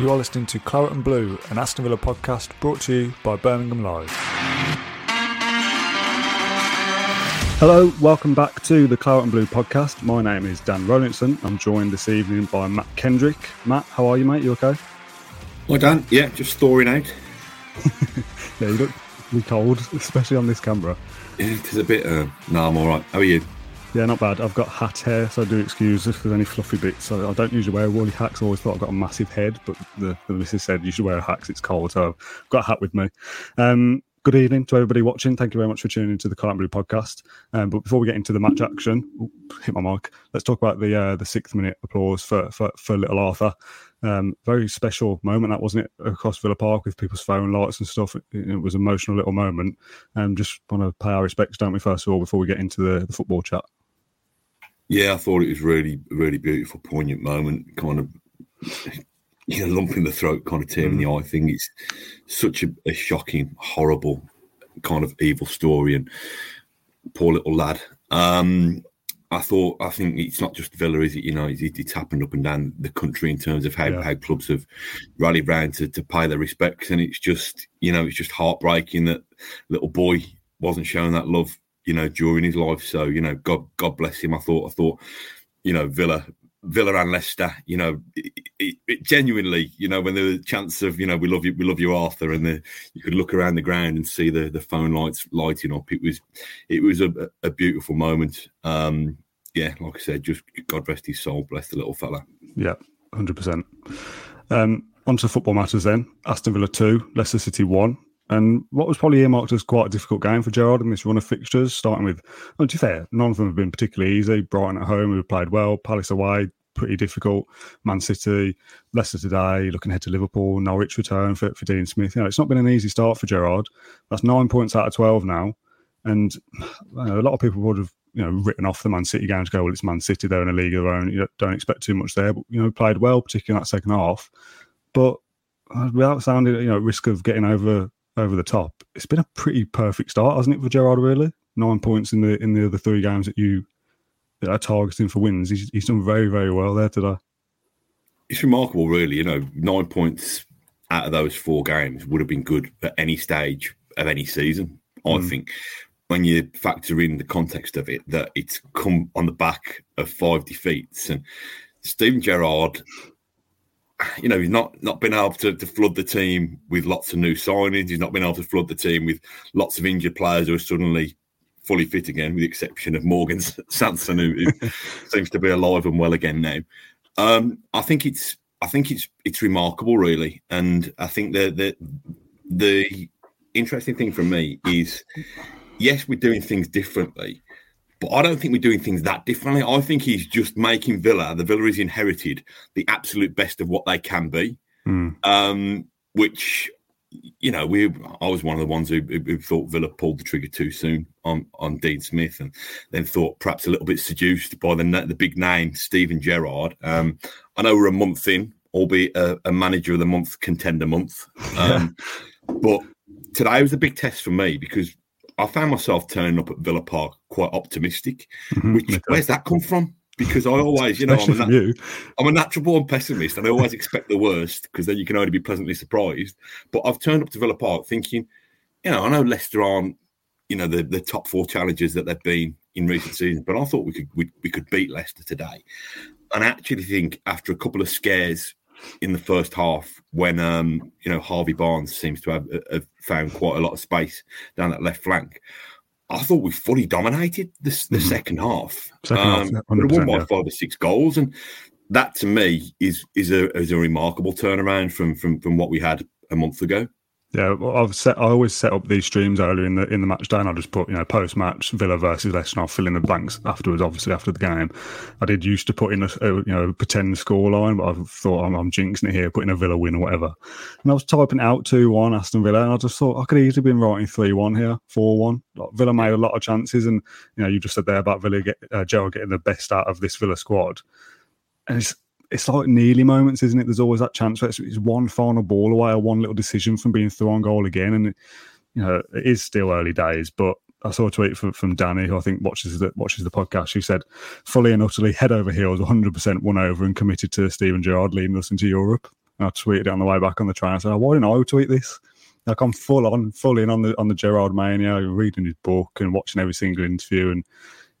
You are listening to Claret and Blue, an Aston Villa podcast brought to you by Birmingham Live. Hello, welcome back to the Claret and Blue podcast. My name is Dan Rolinson. I'm joined this evening by Mat Kendrick. Mat, how are you, mate? You okay? Well, Dan, yeah, just thawing out. yeah, you look really cold, especially on this camera. Yeah, it is a bit. Uh, no, I'm all right. How are you? Yeah, not bad. I've got hat hair, so I do excuse if there's any fluffy bits. So I don't usually wear woolly hats. I always thought I've got a massive head, but the, the missus said you should wear a hat it's cold. So I've got a hat with me. Um, good evening to everybody watching. Thank you very much for tuning into the Claret Blue podcast. Um, but before we get into the match action, hit my mic. Let's talk about the uh, the sixth minute applause for for, for little Arthur. Um, very special moment that wasn't it across Villa Park with people's phone lights and stuff. It, it was an emotional little moment. And um, just want to pay our respects, don't we? First of all, before we get into the, the football chat. Yeah, I thought it was really, really beautiful, poignant moment. Kind of, you know, lump in the throat, kind of tear in the mm. eye thing. It's such a, a, shocking, horrible, kind of evil story, and poor little lad. Um, I thought, I think it's not just Villa, is it? You know, it's, it's happened up and down the country in terms of how, yeah. how clubs have rallied round to, to pay their respects, and it's just, you know, it's just heartbreaking that little boy wasn't shown that love you know, during his life. So, you know, God, God bless him. I thought, I thought, you know, Villa, Villa and Leicester, you know, it, it, it genuinely, you know, when the chance of, you know, we love you, we love you, Arthur, and the, you could look around the ground and see the the phone lights lighting up. It was, it was a, a beautiful moment. Um, yeah, like I said, just God rest his soul, bless the little fella. Yeah, hundred percent. Um, on to football matters then. Aston Villa two, Leicester City one. And what was probably earmarked as quite a difficult game for Gerrard in this run of fixtures, starting with, well, to be fair, none of them have been particularly easy. Brighton at home, who played well, Palace away, pretty difficult. Man City, Leicester today, looking ahead to Liverpool, Norwich return for, for Dean Smith. You know, it's not been an easy start for Gerrard. That's nine points out of 12 now. And a lot of people would have, you know, written off the Man City game to go, well, it's Man City, they're in a league of their own. You don't expect too much there. But, you know, played well, particularly in that second half. But uh, without sounding, you know, risk of getting over over the top. It's been a pretty perfect start, hasn't it, for Gerrard? Really, nine points in the in the other three games that you that are targeting for wins. He's, he's done very very well there today. It's remarkable, really. You know, nine points out of those four games would have been good at any stage of any season. I mm. think when you factor in the context of it, that it's come on the back of five defeats and Steven Gerrard you know, he's not not been able to, to flood the team with lots of new signings. He's not been able to flood the team with lots of injured players who are suddenly fully fit again, with the exception of Morgan Sanson, who, who seems to be alive and well again now. Um, I think it's I think it's it's remarkable, really, and I think the the the interesting thing for me is, yes, we're doing things differently, but I don't think we're doing things that differently. I think he's just making Villa, the Villa is inherited, the absolute best of what they can be. Mm. Um, which, you know, we I was one of the ones who, who, thought Villa pulled the trigger too soon on, on Dean Smith and then thought perhaps a little bit seduced by the, the big name, Steven Gerrard. Um, I know we're a month in, albeit a, a manager of the month, contender month. Um, but today was a big test for me because I found myself turning up at Villa Park quite optimistic. Mm-hmm, which where's that come from? Because I always, you know, I'm a, nat- I'm a, natural born pessimist, and I always expect the worst because then you can only be pleasantly surprised. But I've turned up to Villa Park thinking, you know, I know Leicester aren't, you know, the, the top four challenges that they've been in recent seasons, but I thought we could we, we could beat Leicester today. And I actually think after a couple of scares in the first half when um, you know Harvey Barnes seems to have, have, found quite a lot of space down that left flank. I thought we fully dominated this, the mm-hmm. second half. Second um, half, we won by yeah. five or six goals, and that to me is is a is a remarkable turnaround from from from what we had a month ago. Yeah, I've set. I always set up these streams earlier in the in the match day, and I just put you know post match Villa versus Leicester. I'll fill in the blanks afterwards. Obviously, after the game, I did used to put in a, a you know pretend score line, but I thought I'm, I'm, jinxing it here, putting a Villa win or whatever. And I was typing out two one Aston Villa, and I just thought I could easily been writing three one here, four one. Like, Villa made a lot of chances, and you know you just said there about Villa get uh, getting the best out of this Villa squad, and it's it's like nearly moments, isn't it? There's always that chance where it's, it's, one final ball away or one little decision from being through goal again. And, it, you know, it is still early days, but I saw a tweet from, from Danny, who I think watches the, watches the podcast, who said, fully and utterly head over heels, 100% won over and committed to Steven Gerrard leading us into Europe. And I tweeted it on the way back on the train. I said, oh, why didn't I tweet this? Like I'm full on, full in on the on the Gerrard mania, reading his book and watching every single interview and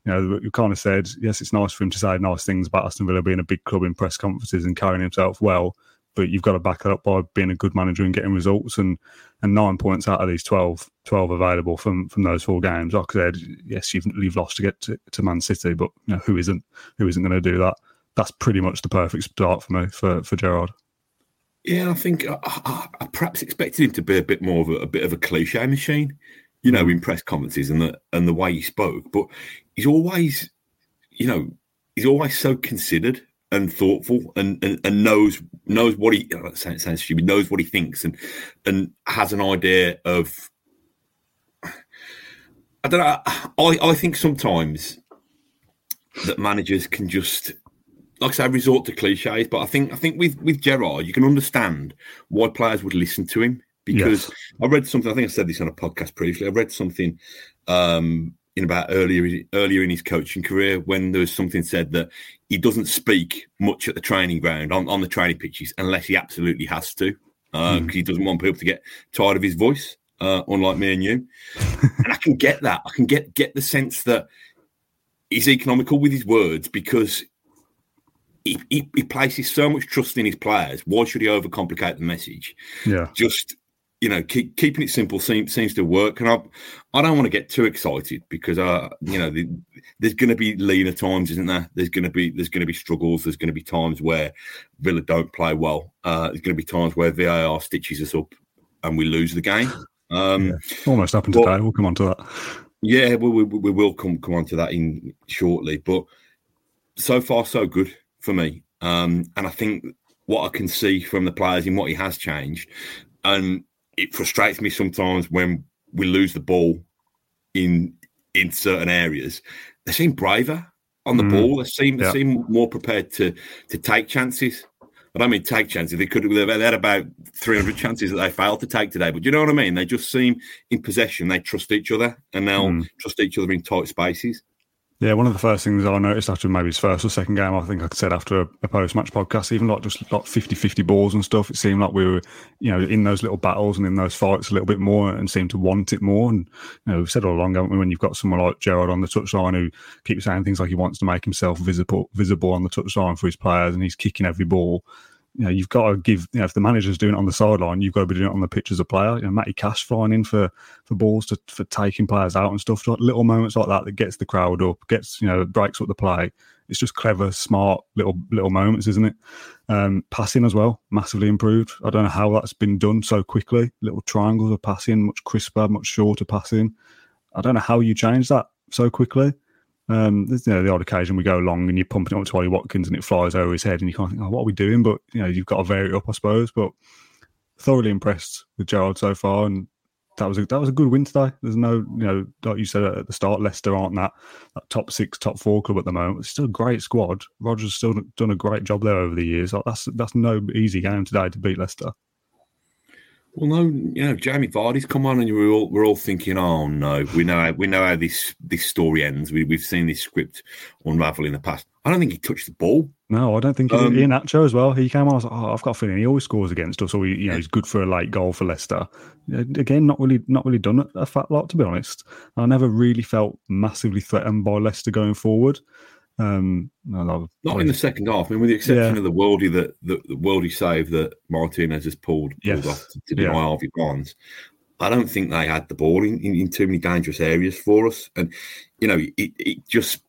you know, of said, yes, it's nice for him to say nice things about Aston Villa being a big club in press conferences and carrying himself well, but you've got to back it up by being a good manager and getting results. And and nine points out of these 12, 12 available from from those four games. Like I said, yes, you've, you've lost to get to, to Man City, but you know, who isn't who isn't going to do that? That's pretty much the perfect start for me for for Gerrard. Yeah, I think I, I, I perhaps expected him to be a bit more of a, a bit of a cliche machine you know, in press conferences and the and the way he spoke. But he's always, you know, he's always so considered and thoughtful and, and, and knows knows what he oh, sounds, sounds stupid knows what he thinks and and has an idea of I don't know I, I think sometimes that managers can just like I say resort to cliches but I think I think with with Gerrard you can understand why players would listen to him because yes. I read something. I think I said this on a podcast previously. I read something um, about earlier earlier in his coaching career when there was something said that he doesn't speak much at the training ground on, on the training pitches unless he absolutely has to because uh, mm. he doesn't want people to get tired of his voice. Uh, unlike me and you, and I can get that. I can get get the sense that he's economical with his words because he, he, he, places so much trust in his players. Why should he overcomplicate the message? Yeah, just you know, keep, keeping it simple seems seems to work. And I, I don't want to get too excited because, uh, you know, the, there's going to be leaner times, isn't there? There's going to be there's going to be struggles. There's going to be times where Villa don't play well. Uh, there's going to be times where VAR stitches us up and we lose the game. Um, yeah, almost happened today. We'll come on to that. Yeah, we, we, we will come come on to that in shortly. But so far, so good for me. Um, and I think what I can see from the players in what he has changed, and it frustrates me sometimes when we lose the ball in in certain areas. They seem braver on the mm. ball. They seem they seem more prepared to to take chances. I don't mean take chances. They could have they had about 300 chances that they failed to take today. But you know what I mean? They just seem in possession. They trust each other and they'll mm. trust each other in tight spaces. Yeah, one of the first things I noticed after maybe his first or second game, I think I said after a, a post match podcast, even like just like 50 50 balls and stuff, it seemed like we were, you know, in those little battles and in those fights a little bit more and seemed to want it more. And, you know, we've said all along, haven't we, when you've got someone like Gerrard on the touchline who keeps saying things like he wants to make himself visible visible on the touchline for his players and he's kicking every ball, you know, you've got to give, you know, if the manager's doing it on the sideline, you've got to be doing it on the pitch as a player. You know, Matty Cash flying in for, for balls to, for taking players out and stuff. Like little moments like that that gets the crowd up, gets, you know, breaks up the play. It's just clever, smart little little moments, isn't it? Um, passing as well, massively improved. I don't know how that's been done so quickly. Little triangles of passing, much crisper, much shorter passing. I don't know how you change that so quickly. Um, there's you know, the odd occasion we go along and you're pumping it up to Ollie Watkins and it flies over his head and you can't think, oh, what are we doing? But you know, you've got to vary it up, I suppose. But thoroughly impressed with Gerrard so far, and that was a that was a good win today. There's no, you know, like you said at the start, Leicester aren't that, that top six, top four club at the moment. It's still a great squad. Rodgers still done a great job there over the years. Like that's that's no easy game today to beat Leicester. Well, no, you know, Jamie Vardy's come on, and we're all we're all thinking, oh no, we know how, we know how this this story ends. We, we've seen this script unravel in the past. I don't think he touched the ball. No, I don't think um, Iheanacho as well. He came on. I was like, oh, I've got a feeling he always scores against us, or he, you know, he's good for a late goal for Leicester. Again, not really, not really done a fat lot to be honest. I never really felt massively threatened by Leicester going forward. Um, no, not in the second half. I mean, with the exception yeah. of the worldy that the, the worldy save that Martinez has pulled, pulled yes. off to, to deny yeah. Harvey Barnes. I don't think they had the ball in, in, in, too many dangerous areas for us. And, you know, it, it just,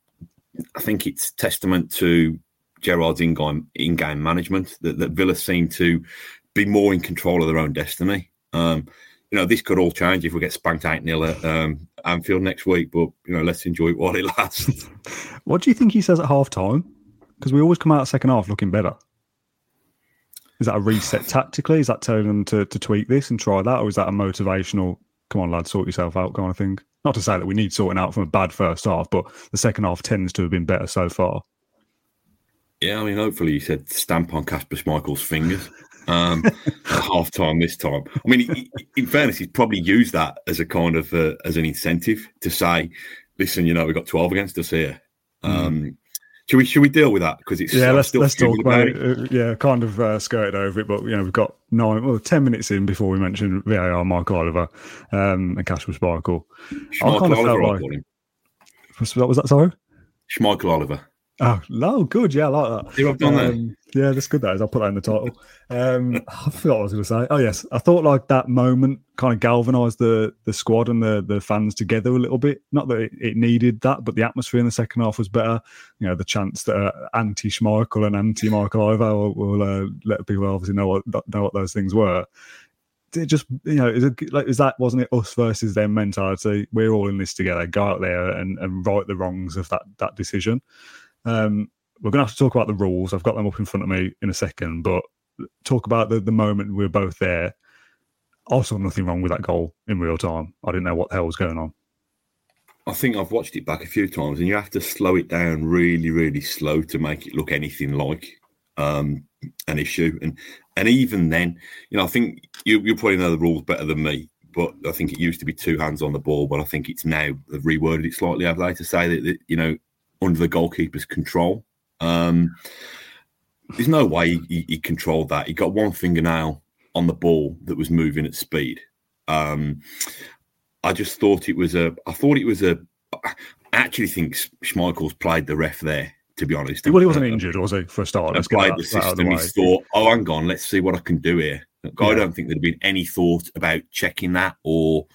I think it's testament to Gerrard's in-game, in-game management that, that Villa seem to be more in control of their own destiny. Um, you know, this could all change if we get spanked 8 0 at um, Anfield next week. But, you know, let's enjoy it while it lasts. what do you think he says at half time? Because we always come out second half looking better. Is that a reset tactically? Is that telling them to, to tweak this and try that? Or is that a motivational, come on, lad, sort yourself out kind of thing? Not to say that we need sorting out from a bad first half, but the second half tends to have been better so far. Yeah, I mean, hopefully he said stamp on Kasper Schmeichel's fingers um, at half time this time. I mean, he, in fairness, he's probably used that as a kind of uh, as an incentive to say, listen, you know, we've got 12 against us here. Hmm. Um, mm. Should we should we deal with that because it's yeah let's let's talk about it. it. Uh, yeah kind of uh, skirted over it but you know we've got nine well ten minutes in before we mentioned VAR Michael Oliver um, and Kasper Schmeichel. Schmeichel kind of Oliver, like, what was that sorry? Schmeichel Oliver. Oh no, good. Yeah, I like that. You have done um, that. Yeah, that's good. That is. I'll put that in the title. Um, I forgot what I was going to say. Oh yes, I thought like that moment kind of galvanised the the squad and the the fans together a little bit. Not that it, it, needed that, but the atmosphere in the second half was better. You know, the chance that uh, anti Schmeichel and anti Michael Oliver will, will uh, let people obviously know what know what those things were. It just you know, is, it, like is that wasn't it us versus them mentality? We're all in this together. Go out there and, and right the wrongs of that that decision. Um, we're going to have to talk about the rules. I've got them up in front of me in a second, but talk about the, the moment we were both there. I saw nothing wrong with that goal in real time. I didn't know what the hell was going on. I think I've watched it back a few times, and you have to slow it down really, really slow to make it look anything like um, an issue. And and even then, you know, I think you you probably know the rules better than me. But I think it used to be two hands on the ball, but I think it's now they've reworded it slightly. Have they to say that, that you know under the goalkeeper's control. Um, there's no way he, he, controlled that. He got one fingernail on the ball that was moving at speed. Um, I just thought it was a. I thought it was a. I actually think Schmeichel's played the ref there. To be honest, well, he wasn't uh, injured, was he? For a start, let's played that, the system. He thought, "Oh, hang on, let's see what I can do here." I don't think there'd been any thought about checking that, or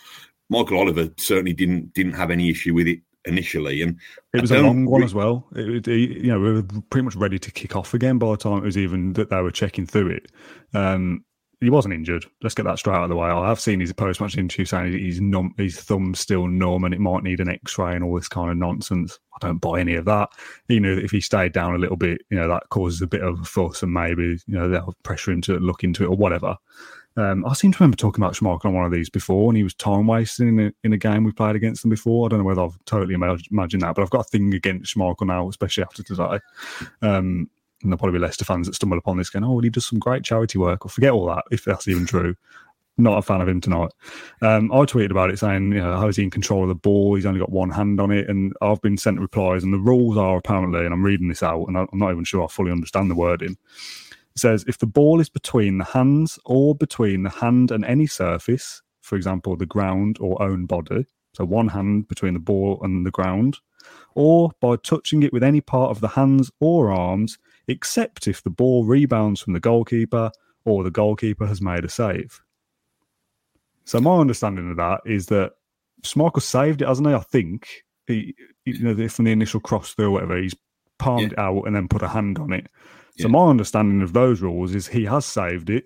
Michael Oliver certainly didn't didn't have any issue with it initially, and it was a long one as well. It, it, you know, we were pretty much ready to kick off again by the time it was even that they were checking through it. Um, he wasn't injured. Let's get that straight out of the way. I have seen his post-match interview saying he's num- his thumb's still numb and it might need an X-ray and all this kind of nonsense. I don't buy any of that. He knew that if he stayed down a little bit, you know, that causes a bit of a fuss and maybe you know they'll pressure him to look into it or whatever. Um, I seem to remember talking about Schmeichel on one of these before, and he was time wasting in a, in a game we played against them before. I don't know whether I've totally imagined that, but I've got a thing against Schmeichel now, especially after today. Um, and there'll probably be Leicester fans that stumble upon this going, oh, well, he does some great charity work. Or forget all that, if that's even true. Not a fan of him tonight. Um, I tweeted about it saying, you know, how is he in control of the ball? He's only got one hand on it. And I've been sent replies, and the rules are apparently, and I'm reading this out, and I'm not even sure I fully understand the wording says if the ball is between the hands or between the hand and any surface, for example, the ground or own body, so one hand between the ball and the ground, or by touching it with any part of the hands or arms, except if the ball rebounds from the goalkeeper or the goalkeeper has made a save. So my understanding of that is that Schmeichel saved it, hasn't he? I think he, you know, from the initial cross through, whatever, he's palmed yeah. it out and then put a hand on it. So my understanding of those rules is he has saved it,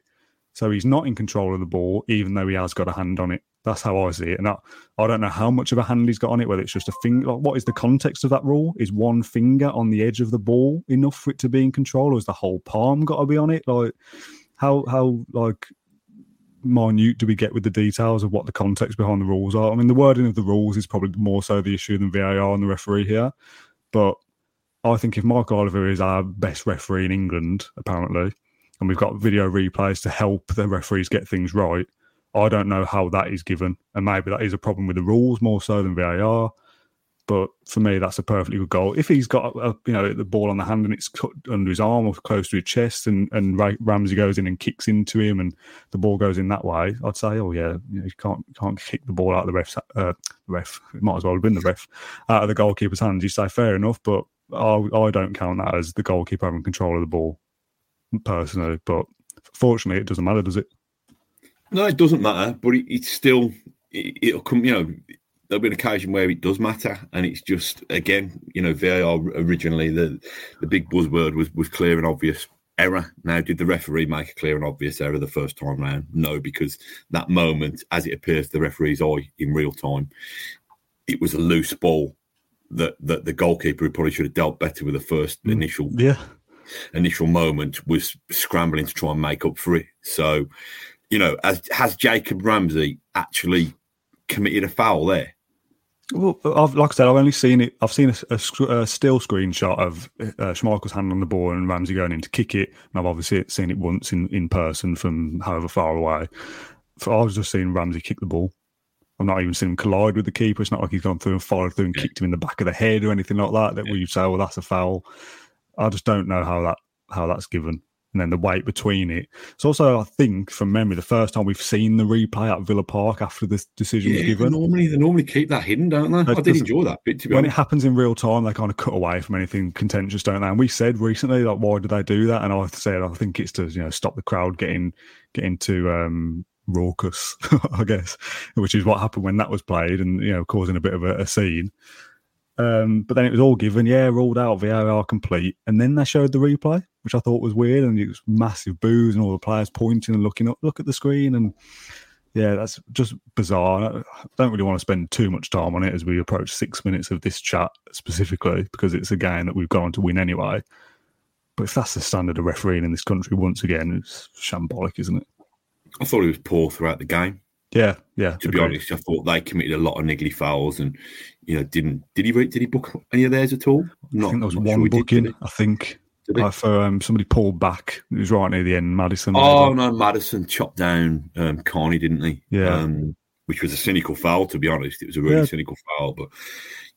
so he's not in control of the ball, even though he has got a hand on it. That's how I see it. And I, I don't know how much of a hand he's got on it, whether it's just a finger. Like, what is the context of that rule? Is one finger on the edge of the ball enough for it to be in control, or is the whole palm got to be on it? Like, how how like minute do we get with the details of what the context behind the rules are? I mean, the wording of the rules is probably more so the issue than VAR and the referee here, but I think if Michael Oliver is our best referee in England, apparently, and we've got video replays to help the referees get things right, I don't know how that is given. And maybe that is a problem with the rules more so than VAR. But for me, that's a perfectly good goal. If he's got a, you know the ball on the hand and it's cut under his arm or close to his chest, and and Ramsey goes in and kicks into him, and the ball goes in that way, I'd say, oh yeah, you, know, you can't can't kick the ball out of the ref's uh, ref. It might as well have been the ref out of the goalkeeper's hands. You say fair enough, but I, I don't count that as the goalkeeper having control of the ball personally. But fortunately, it doesn't matter, does it? No, it doesn't matter. But it, it's still it, will come. You know, there'll be an occasion where it does matter, and it's just again, you know, VAR originally the the big buzzword was was clear and obvious error. Now, did the referee make a clear and obvious error the first time round? No, because that moment, as it appears to the referee's eye in real time, it was a loose ball that, that the goalkeeper who probably should have dealt better with the first mm. initial yeah. initial moment was scrambling to try and make up for it. So, you know, as, has Jacob Ramsey actually committed a foul there? Well, I've, like I said, I've only seen it. I've seen a, a, a still screenshot of uh, Schmeichel's hand on the ball and Ramsey going in to kick it, and I've obviously seen it once in, in person from however far away. So I was just seeing Ramsey kick the ball. I've not even seen him collide with the keeper. It's not like he's gone through and followed through and kicked him in the back of the head or anything like that. That yeah. you say, well, that's a foul. I just don't know how that how that's given and then the wait between it. It's also, I think, from memory, the first time we've seen the replay at Villa Park after this decision yeah, was given. They normally, they normally keep that hidden, don't they? I did enjoy that bit. when honest. it happens in real time, they kind of cut away from anything contentious, don't they? And we said recently, like, why did they do that? And I said, I think it's to you know stop the crowd getting getting too um, raucous, I guess, which is what happened when that was played, and you know, causing a bit of a, a scene. Um, but then it was all given, yeah, ruled out, VAR complete. And then they showed the replay, which I thought was weird. And it was massive boos and all the players pointing and looking up, look at the screen. And yeah, that's just bizarre. I don't really want to spend too much time on it as we approach six minutes of this chat specifically, because it's a game that we've gone to win anyway. But if that's the standard of refereeing in this country, once again, it's shambolic, isn't it? I thought he was poor throughout the game. Yeah, yeah. To agreed. be honest, I thought they committed a lot of niggly fouls, and you know, didn't did he did he book any of theirs at all? Not, I think there was one sure booking. Did, I think uh, for um, somebody pulled back. It was right near the end. Maddison. Oh no, Maddison chopped down um, Carney, didn't he? Yeah. Um, which was a cynical foul, to be honest. It was a really yeah. cynical foul, but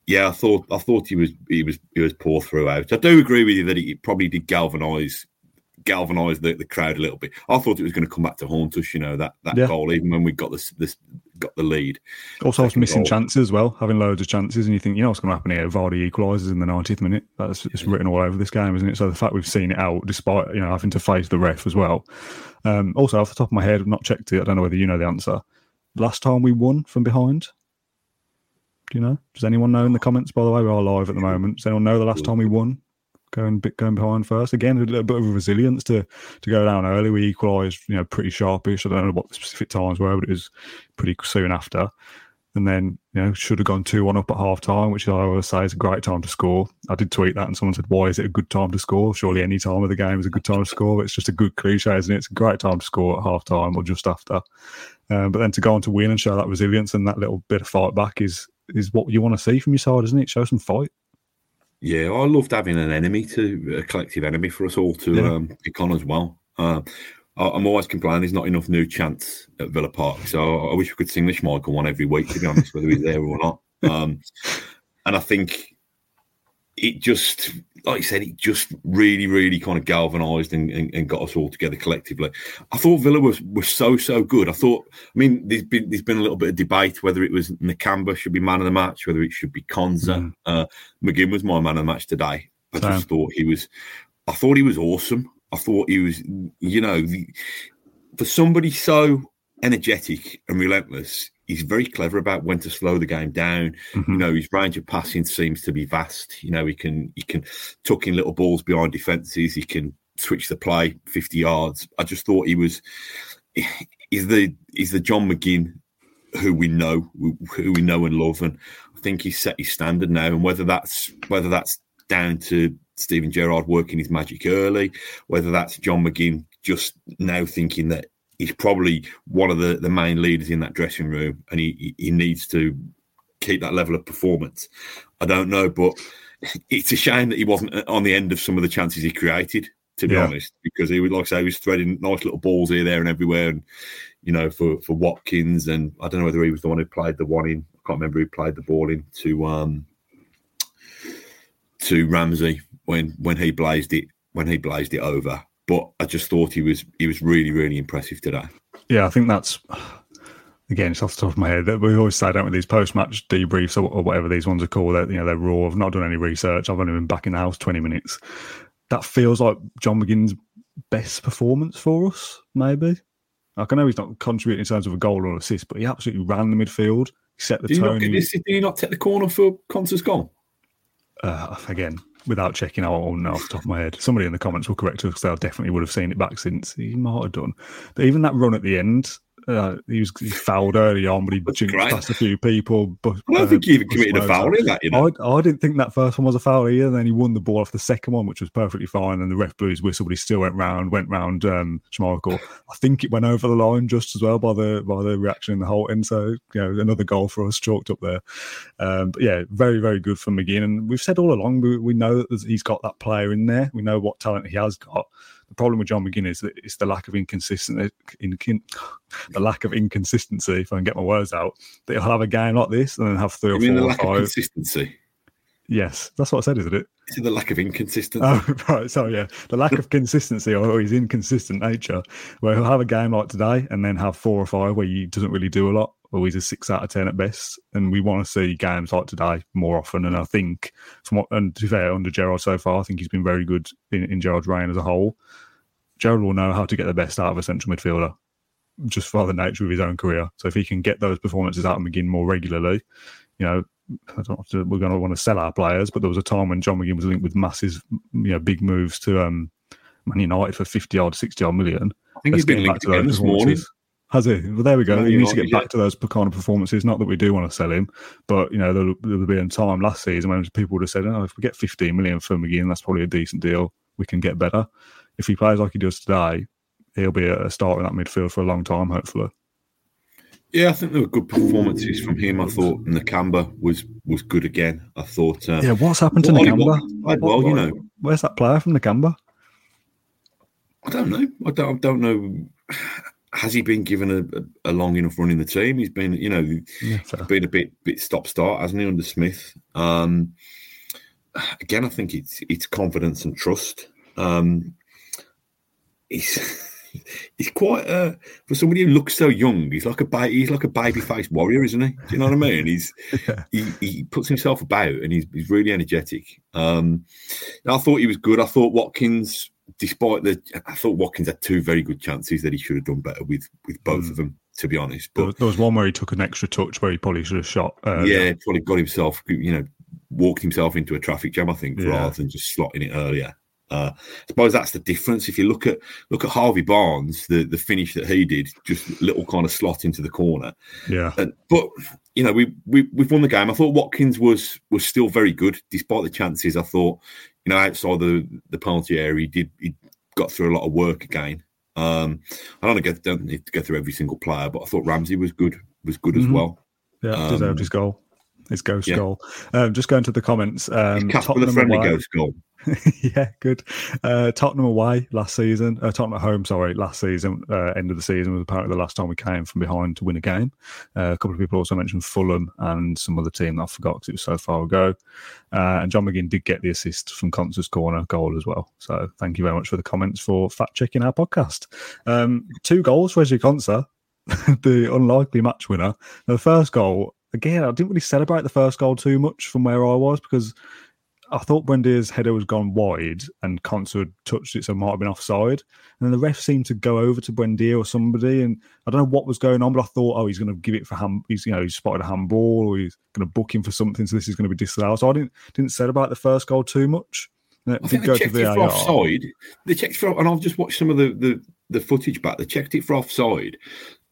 yeah, I thought I thought he was he was he was poor throughout. I do agree with you that he probably did galvanise galvanised the, the crowd a little bit. I thought it was going to come back to haunt us, you know, that, that yeah. goal, even when we got this this got the lead. Also, I was missing goal. chances as well, having loads of chances, and you think, you know, what's going to happen here? Vardy equalises in the 90th minute. That's it's written all over this game, isn't it? So the fact we've seen it out, despite you know having to face the ref as well. Um, also, off the top of my head, I've not checked it. I don't know whether you know the answer. Last time we won from behind. Do you know? Does anyone know in the comments? By the way, we are live at the moment. Does anyone know the last time we won going going behind first. Again, a little bit of resilience to to go down early. We equalised, you know, pretty sharpish. I don't know what the specific times were, but it was pretty soon after. And then, you know, should have gone 2 1 up at half time, which I always say is a great time to score. I did tweet that, and someone said, Why is it a good time to score? Surely any time of the game is a good time to score. It's just a good cliche, isn't it? It's a great time to score at half time or just after. Um, but then to go on to win and show that resilience and that little bit of fight back is is what you want to see from your side, isn't it? Show some fight. Yeah, I loved having an enemy to a collective enemy for us all to yeah. um, pick on as well. Uh, I'm always complaining there's not enough new chants at Villa Park, so I wish we could sing the Schmeichel one every week. To be honest, whether he's there or not. Um, and I think it just, like I said, it just really, really kind of galvanised and, and, and, got us all together collectively. I thought Villa was was so so good. I thought, I mean, there's been there's been a little bit of debate whether it was Nakamba should be man of the match, whether it should be Konsa. Mm. Uh, McGinn was my man of the match today. I Same. just thought he was, I thought he was awesome. I thought he was, you know, the, for somebody so energetic and relentless, he's very clever about when to slow the game down. Mm-hmm. You know, his range of passing seems to be vast. You know, he can he can tuck in little balls behind defences. He can switch the play fifty yards. I just thought he was is the is the John McGinn who we know who we know and love, and I think he's set his standard now. And whether that's whether that's down to Steven Gerrard working his magic early, whether that's John McGinn just now thinking that he's probably one of the, the main leaders in that dressing room, and he he needs to keep that level of performance. I don't know, but it's a shame that he wasn't on the end of some of the chances he created. To be yeah. honest, because he would like I say he was threading nice little balls here, there, and everywhere, and you know for for Watkins, and I don't know whether he was the one who played the one in. I can't remember who played the ball in to um to Ramsey when when he blazed it when he blazed it over. But I just thought he was he was really really impressive today. Yeah, I think that's again it's off the top of my head that we always say don't with these post match debriefs or, or, whatever these ones are called. That you know they're raw. I've not done any research. I've only been back in the house twenty minutes. That feels like John McGinn's best performance for us. Maybe like I know he's not contributing in terms of a goal or assist, but he absolutely ran the midfield. He set the did tone. He not, did he not take the corner for Konsa's goal? Uh, again, without checking out on off the top of my head. Somebody in the comments will correct us because they definitely would have seen it back since he might have done. But even that run at the end, uh, he was he fouled early on, but he That's jumped past a few people. But I don't think he even committed a foul in that, you know. I, I didn't think that first one was a foul either. And Then he won the ball off the second one, which was perfectly fine. And the ref blew his whistle, but he still went round, went round um, Schmeichel. I think it went over the line just as well by the by the reaction in the whole end. So you know, another goal for us chalked up there. Um, but yeah, very very good from McGinn. And we've said all along we, we know that he's got that player in there. We know what talent he has got. The problem with John McGinn is that it's the lack of inconsistency, in, in, the lack of inconsistency. If I can get my words out, that he'll have a game like this and then have three I or mean, four the or lack of consistency. Yes, that's what I said, isn't it? It's the lack of inconsistency. Oh, right. So, yeah, the lack of consistency or his inconsistent nature, where he'll have a game like today and then have four or five where he doesn't really do a lot, he's a six out of 10 at best. And we want to see games like today more often. And I think, from what, and to be fair, under Gerrard so far, I think he's been very good in, in Gerrard's reign as a whole. Gerrard will know how to get the best out of a central midfielder just by the nature of his own career. So if he can get those performances out of McGinn more regularly, you know, I don't to, we're going to want to sell our players, but there was a time when John McGinn was linked with massive, you know, big moves to um, Man United for 50 odd, 60 odd million. I think Let's he's been linked again this morning. Has he? Well, there we go. He needs to get back to those kind of performances. Not that we do want to sell him, but you know there'll, there'll be a time last season when people would have said, "Oh, if we get 15 million for McGinn, that's probably a decent deal. We can get better." If he plays like he does today, he'll be a starter in that midfield for a long time, hopefully. Yeah, I think there were good performances from him. I thought Nakamba was was good again. I thought. Uh, Yeah, what's happened to Nakamba? Well, you know. Where's that player from Nakamba? I don't know. I don't, I don't know. Has he been given a, a, long enough run in the team? He's been, you know, Yeah, been a bit bit stop start, hasn't he, under Smith? Um, again, I think it's it's confidence and trust. Um, he's he's quite uh, for somebody who looks so young. He's like a ba- he's like a baby faced warrior, isn't he? Do you know what I mean? He's Yeah. he, he puts himself about and he's he's really energetic. Um, I thought he was good. I thought Watkins, despite the, I thought Watkins had two very good chances that he should have done better with with both Mm. of them. To be honest, There but was, there was one where he took an extra touch where he probably should have shot. Uh, yeah, probably got himself, you know, walked himself into a traffic jam. I think Yeah. rather than just slotting it earlier. Uh, I suppose that's the difference. If you look at look at Harvey Barnes, the the finish that he did, just little kind of slot into the corner. yeah. And, but you know, we, we we've won the game. I thought Watkins was was still very good despite the chances. I thought, you know, outside the the penalty area, he did he got through a lot of work again. Um, I don't, get, don't need to go through every single player, but I thought Ramsey was good was good as Mhm. well. Yeah, Um, deserved his goal. His ghost yeah. goal. Um, just going to the comments. Um, Casper the friendly ghost goal. yeah, good. Uh, Tottenham away last season. Uh, Tottenham at home, sorry, last season. Uh, end of the season was apparently the last time we came from behind to win a game. Uh, a couple of people also mentioned Fulham and some other team that I forgot because it was so far ago. Uh, and John McGinn did get the assist from Konsa's corner goal as well. So thank you very much for the comments for fact checking our podcast. Um, two goals for Reggie Konsa, the unlikely match winner. The first goal, again, I didn't really celebrate the first goal too much from where I was because I thought Buendia's header was gone wide and Konsa had touched it, so it might have been offside. And then the ref seemed to go over to Buendia or somebody, and I don't know what was going on, but I thought, oh, he's going to give it for hand. He's you know he's spotted a handball, or he's going to book him for something, so this is going to be disallowed. So I didn't didn't say about the first goal too much. I think go they to checked it for offside. They checked for, and I've just watched some of the, the, the footage back. They checked it for offside,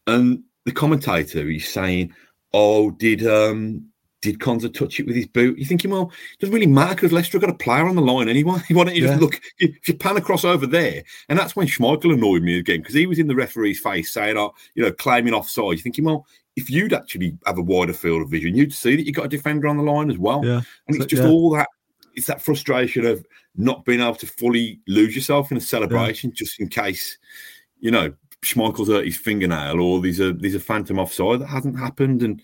and the commentator is saying, "Oh, did um did Konsa touch it with his boot?" You're thinking, well, it doesn't really matter because Leicester have got a player on the line anyway. Why don't you just look? If you pan across over there, and that's when Schmeichel annoyed me again because he was in the referee's face saying, "Oh, you know, claiming offside." You're thinking, well. If you'd actually have a wider field of vision, you'd see that you've got a defender on the line as well. Yeah, And it's just yeah. all that it's that frustration of not being able to fully lose yourself in a celebration just in case, you know, Schmeichel's hurt his fingernail or there's a there's a phantom offside that hasn't happened. And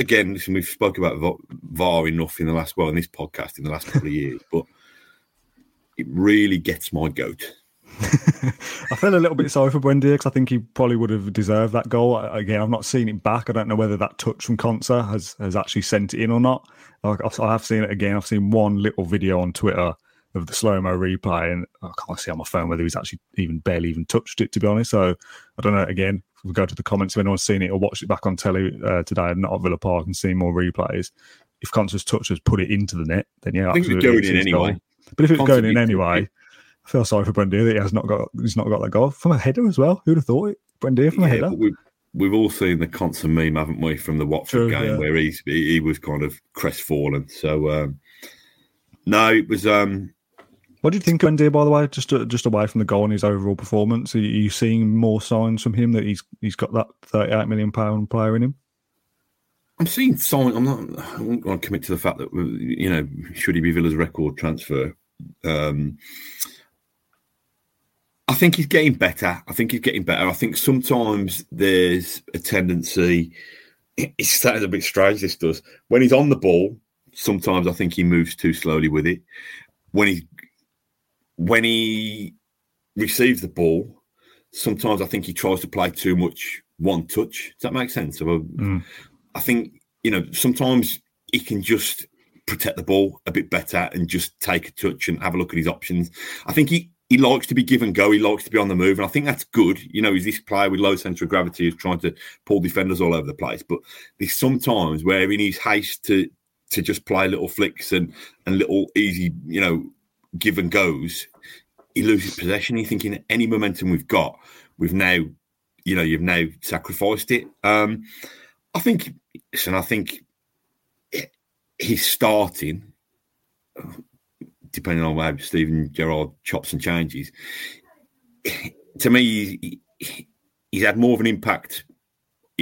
again, listen, we've spoke about VAR enough in the last well in this podcast in the last couple of years, but it really gets my goat. I feel a little bit sorry for Buendia because I think he probably would have deserved that goal. Again, I've not seen it back. I don't know whether that touch from Konsa has, has actually sent it in or not. I have seen it again. I've seen one little video on Twitter of the slow mo replay, and I can't see on my phone whether he's actually even barely even touched it, to be honest. So I don't know. Again, we'll go to the comments if anyone's seen it or watched it back on telly uh, today, not at Villa Park, and seen more replays. If Konsa's touch has put it into the net, then yeah, I think absolutely. it's going in anyway. goal. But if it's going in anyway, I feel sorry for Brendan that he has not got he's not got that goal from a header as well. Who'd have thought it? Buendia from yeah, a header. We've, we've all seen the constant meme, haven't we, from the Watford True, game yeah. where he's he, he, was kind of crestfallen. So um, no, it was. Um, what do you think, Buendia? By the way, just just away from the goal and his overall performance, are you seeing more signs from him that he's he's got that thirty-eight million pound player in him? I'm seeing signs. I'm not. I won't want to commit to the fact that you know should he be Villa's record transfer. Um, I think he's getting better. I think he's getting better. I think sometimes there's a tendency. It sounds a bit strange. This does when he's on the ball. Sometimes I think he moves too slowly with it. When he when he receives the ball, sometimes I think he tries to play too much one touch. Does that make sense? So, mm. I think you know sometimes he can just protect the ball a bit better and just take a touch and have a look at his options. I think he he likes to be give and go. He likes to be on the move, and I think that's good. You know, he's this player with low centre of gravity who's trying to pull defenders all over the place. But there's sometimes where he needs haste to to just play little flicks and and little easy, you know, give and goes, he loses possession. He's thinking any momentum we've got, we've now, you know, you've now sacrificed it. Um, I think, listen, I think he's starting, depending on how Steven Gerrard chops and changes. To me, he's had more of an impact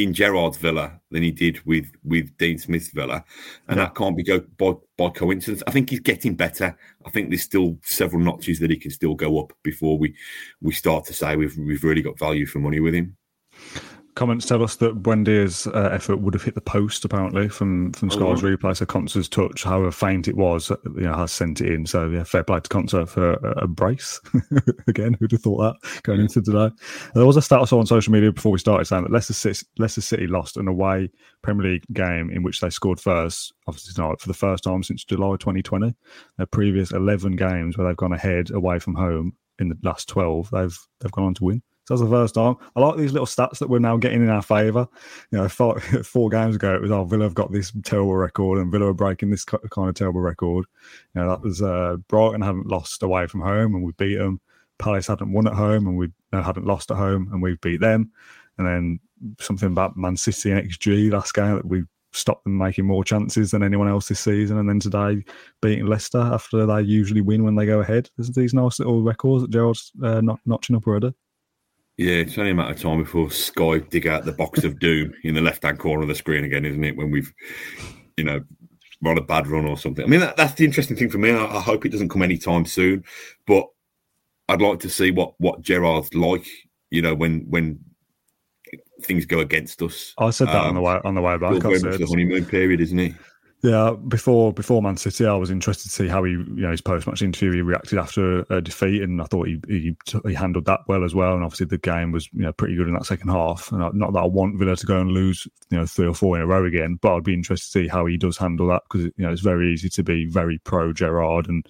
in Gerrard's Villa than he did with with Dean Smith's Villa, and yeah. that can't be go by by coincidence. I think he's getting better. I think there's still several notches that he can still go up before we we start to say we've we've really got value for money with him comments tell us that Buendia's uh, effort would have hit the post apparently from from oh, replay. So touch, however faint it was, you know, has sent it in. So yeah, fair play to Konsa for a, a brace. Again, who'd have thought that going into today? There was a stat I on social media before we started saying that Leicester City, Leicester City lost an away Premier League game in which they scored first, obviously not for the first time since July 2020. Their previous 11 games where they've gone ahead away from home in the last 12, they've they've gone on to win. So that's the first time. I like these little stats that we're now getting in our favour. You know, four, four games ago it was, oh, Villa have got this terrible record and Villa are breaking this kind of terrible record. You know, that was uh, Brighton haven't lost away from home and we beat them. Palace hadn't won at home and we uh, hadn't lost at home and we beat them. And then something about Man City and XG last game that we stopped them making more chances than anyone else this season. And then today beating Leicester after they usually win when they go ahead. There's these nice little records that Gerrard's uh, not notching up already. Yeah, it's only a matter of time before Sky dig out the box of doom in the left hand corner of the screen again, isn't it? When we've, you know, run a bad run or something. I mean, that, that's the interesting thing for me. I, I, hope it doesn't come anytime soon, but I'd like to see what what Gerrard's like. You know, when when things go against us. I said that um, on the way on the way back. The honeymoon period, isn't it? Yeah, before before Man City, I was interested to see how he, you know, his post match interview he reacted after a defeat, and I thought he, he, he handled that well as well. And obviously, the game was you know pretty good in that second half. And not that I want Villa to go and lose you know three or four in a row again, but I'd be interested to see how he does handle that because you know it's very easy to be very pro Gerrard and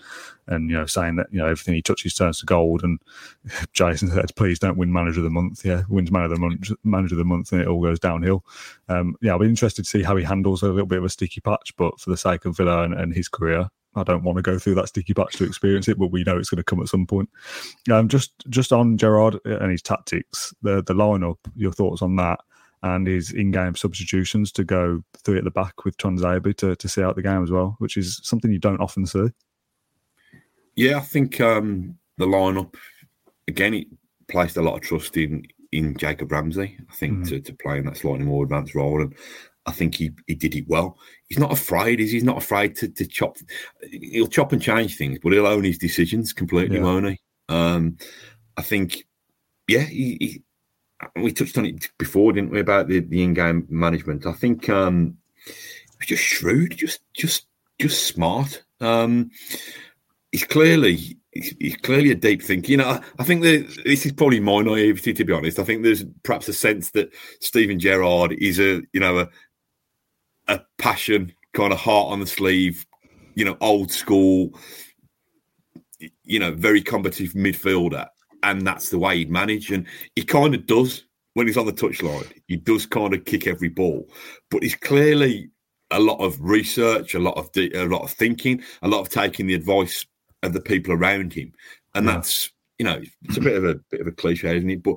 and you know saying that you know everything he touches turns to gold. And Jason said, "Please don't win manager of the month." Yeah, wins man of the month, manager of the month, and it all goes downhill. Um, yeah, I'll be interested to see how he handles a little bit of a sticky patch. But for the sake of Villa and, and his career, I don't want to go through that sticky patch to experience it, but we know it's going to come at some point. Um, just just on Gerrard and his tactics, the the lineup, your thoughts on that, and his in-game substitutions to go three at the back with Tuanzebe to to see out the game as well, which is something you don't often see. Yeah, I think um, the lineup again it placed a lot of trust in in Jacob Ramsey. I think mm. to, to play in that slightly more advanced role, and I think he, he did it well. He's not afraid, is he? He's not afraid to, to chop. He'll chop and change things, but he'll own his decisions completely, yeah. won't he? Um, I think, yeah, he, he, we touched on it before, didn't we, about the, the in-game management? I think um, was just shrewd, just just just smart. Um, he's clearly he's, clearly a deep thinker. You know, I think that this is probably my naivety, to be honest. I think there's perhaps a sense that Steven Gerrard is a you know a a passion kind of heart on the sleeve, you know, old school, you know, very competitive midfielder, and that's the way he'd manage. And he kind of does when he's on the touchline. He does kind of kick every ball, but he's clearly a lot of research, a lot of a lot of thinking, a lot of taking the advice of the people around him, and yeah. that's you know it's a bit of a bit of a cliche, isn't it? But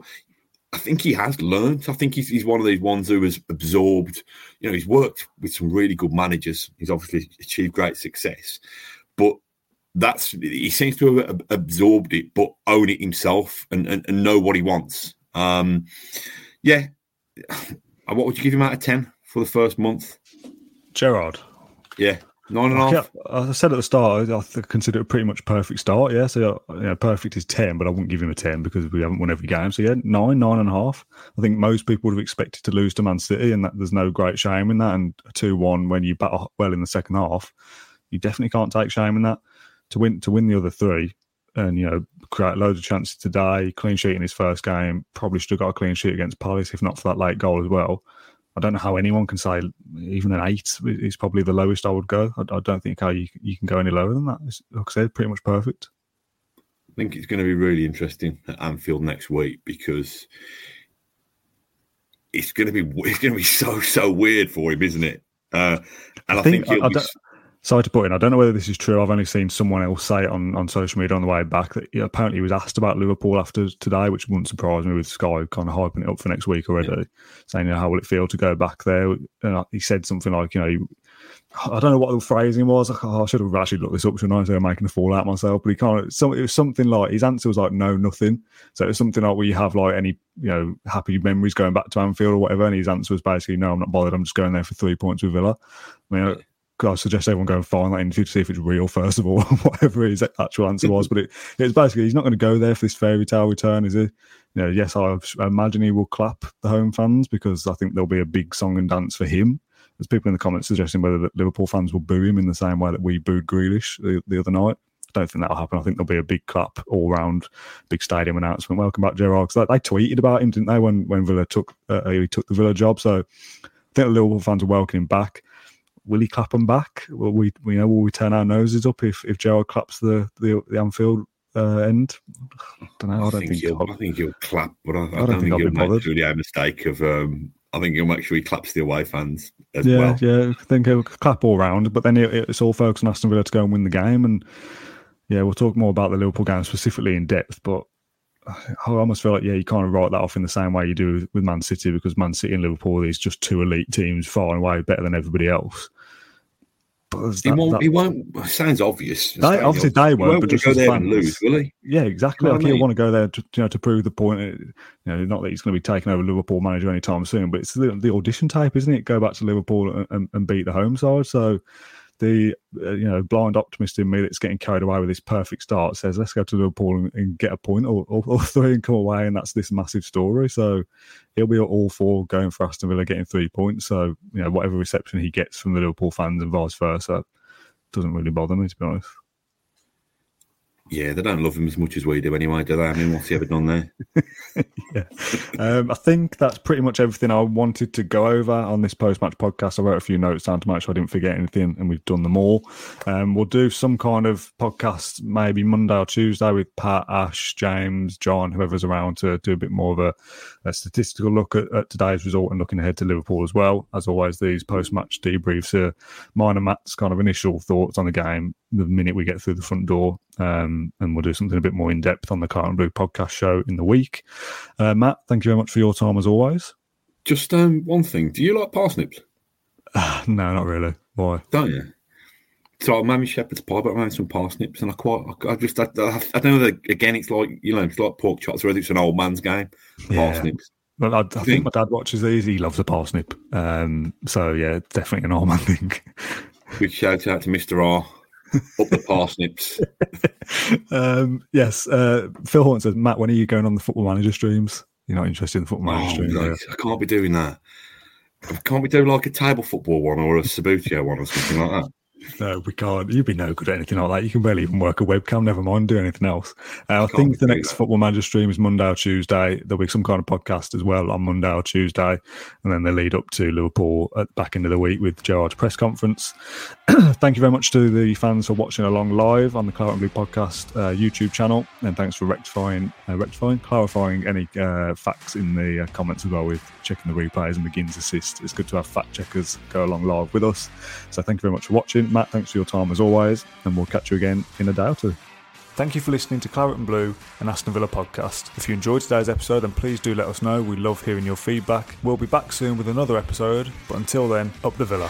I think he has learned. I think he's, he's one of these ones who has absorbed. You know, he's worked with some really good managers. He's obviously achieved great success, but that's he seems to have absorbed it, but own it himself and, and, and know what he wants. Um, yeah, what would you give him out of ten for the first month? Gerrard. Yeah, Nine and a half. I said at the start, I consider it a pretty much perfect start. Yeah, so you know, perfect is ten, but I wouldn't give him a ten because we haven't won every game. So yeah, nine, nine and a half. I think most people would have expected to lose to Man City, and that there's no great shame in that. And a two-one when you battle well in the second half, you definitely can't take shame in that. To win, to win the other three, and you know, create loads of chances today. Clean sheet in his first game. Probably should have got a clean sheet against Palace if not for that late goal as well. I don't know how anyone can say even an eight is probably the lowest I would go. I, I don't think how you, you can go any lower than that. It's, like I said, pretty much perfect. I think it's going to be really interesting at Anfield next week because it's going to be it's going to be so so weird for him, isn't it? Uh, and I, I think, think I, I, sorry to put in, I don't know whether this is true. I've only seen someone else say it on, on social media on the way back that apparently he was asked about Liverpool after today, which wouldn't surprise me with Sky kind of hyping it up for next week already, yeah. saying, you know, how will it feel to go back there? And he said something like, you know, I don't know what the phrasing was. I should have actually looked this up, shouldn't I? So I'm making a fool out myself. But he kind of, it was something like his answer was like no, nothing. So it was something like where you have like any, you know, happy memories going back to Anfield or whatever. And his answer was basically no, I'm not bothered. I'm just going there for three points with Villa. I mean, I suggest everyone go and find that interview to see if it's real, first of all, whatever his actual answer was. but it, it's basically he's not going to go there for this fairy tale return, is he? You know, yes, I imagine he will clap the home fans because I think there'll be a big song and dance for him. There's people in the comments suggesting whether the Liverpool fans will boo him in the same way that we booed Grealish the, the other night. I don't think that'll happen. I think there'll be a big clap all round, big stadium announcement. Welcome back, Gerrard. Because they, they, tweeted about him, didn't they, when when Villa took uh, he took the Villa job? So I think the Liverpool fans are welcoming back will he clap them back? Will we, you know, will we turn our noses up if if Gerrard claps the the, the Anfield uh, end? I don't know. I, I don't think, he'll. I think he'll clap, but I, I, I don't, think, think he'll make really a mistake of. Um, I think he'll make sure he claps the away fans as yeah, well. Yeah, I think he'll clap all round, but then it, it's all focused on Aston Villa to go and win the game. And yeah, we'll talk more about the Liverpool game specifically in depth, but I almost feel like yeah, you kind of write that off in the same way you do with Man City because Man City and Liverpool is just two elite teams, far and away better than everybody else. But he won't. That, he won't. Sounds obvious. They, obviously, obvious. they won't. won't but just go there fans, and lose, will he? Yeah, exactly. You know like he'll want to go there to you know to prove the point. You know, not that he's going to be taking over Liverpool manager anytime soon, but it's the, the audition tape, isn't it? Go back to Liverpool and, and, and beat the home side. So the uh, you know blind optimist in me that's getting carried away with this perfect start says let's go to Liverpool and, and get a point or, or, or, three and come away, and that's this massive story. So he'll be all for going for Aston Villa getting three points. So you know whatever reception he gets from the Liverpool fans and vice versa doesn't really bother me to be honest. Yeah, they don't love him as much as we do anyway, do they? I mean, what's he ever done there? yeah. Um, I think that's pretty much everything I wanted to go over on this post match podcast. I wrote a few notes down to make sure I didn't forget anything, and we've done them all. Um, we'll do some kind of podcast maybe Monday or Tuesday with Pat, Ash, James, John, whoever's around to do a bit more of a, a statistical look at, at, today's result and looking ahead to Liverpool as well. As always, these post match debriefs are mine and Mat's kind of initial thoughts on the game the minute we get through the front door. Um, and we'll do something a bit more in depth on the Claret and Blue podcast show in the week. Uh, Mat, thank you very much for your time as always. Just um, one thing: Do you like parsnips? Uh, no, not really. Why? Don't you? So I made shepherd's pie, but I'm made some parsnips, and I quite, I, just, I, I, I know that again. It's like you know, it's like pork chops, whether it's an old man's game. Parsnips. Yeah. Well, I, I think, think, my dad watches these. He loves a parsnip. Um, so yeah, definitely an old man thing. Big shout out to Mister R up the parsnips. um, yes, uh, Phil Horton says, Mat, when are you going on the Football Manager streams? You're not interested in the Football Manager oh, I can't be doing that. I can't be doing like a table football one or a Subbuteo one or something like that. No, we can't. You'd be no good at anything like that. You can barely even work a webcam, never mind do anything else. Uh, I, think the next that. Football Manager stream is Monday or Tuesday. There'll be some kind of podcast as well on Monday or Tuesday. And then they lead up to Liverpool at the back end of the week with Gerrard's press conference. Thank you very much to the fans for watching along live on the Claret and Blue podcast uh, YouTube channel. And thanks for rectifying, uh, rectifying, clarifying any uh, facts in the uh, comments as well with checking the replays and begins assist. It's good to have fact checkers go along live with us. So thank you very much for watching. Mat, thanks for your time as always, and we'll catch you again in a day or two. Thank you for listening to Claret and Blue and Aston Villa podcast. If you enjoyed today's episode, then please do let us know. We love hearing your feedback. We'll be back soon with another episode, but until then, up the Villa.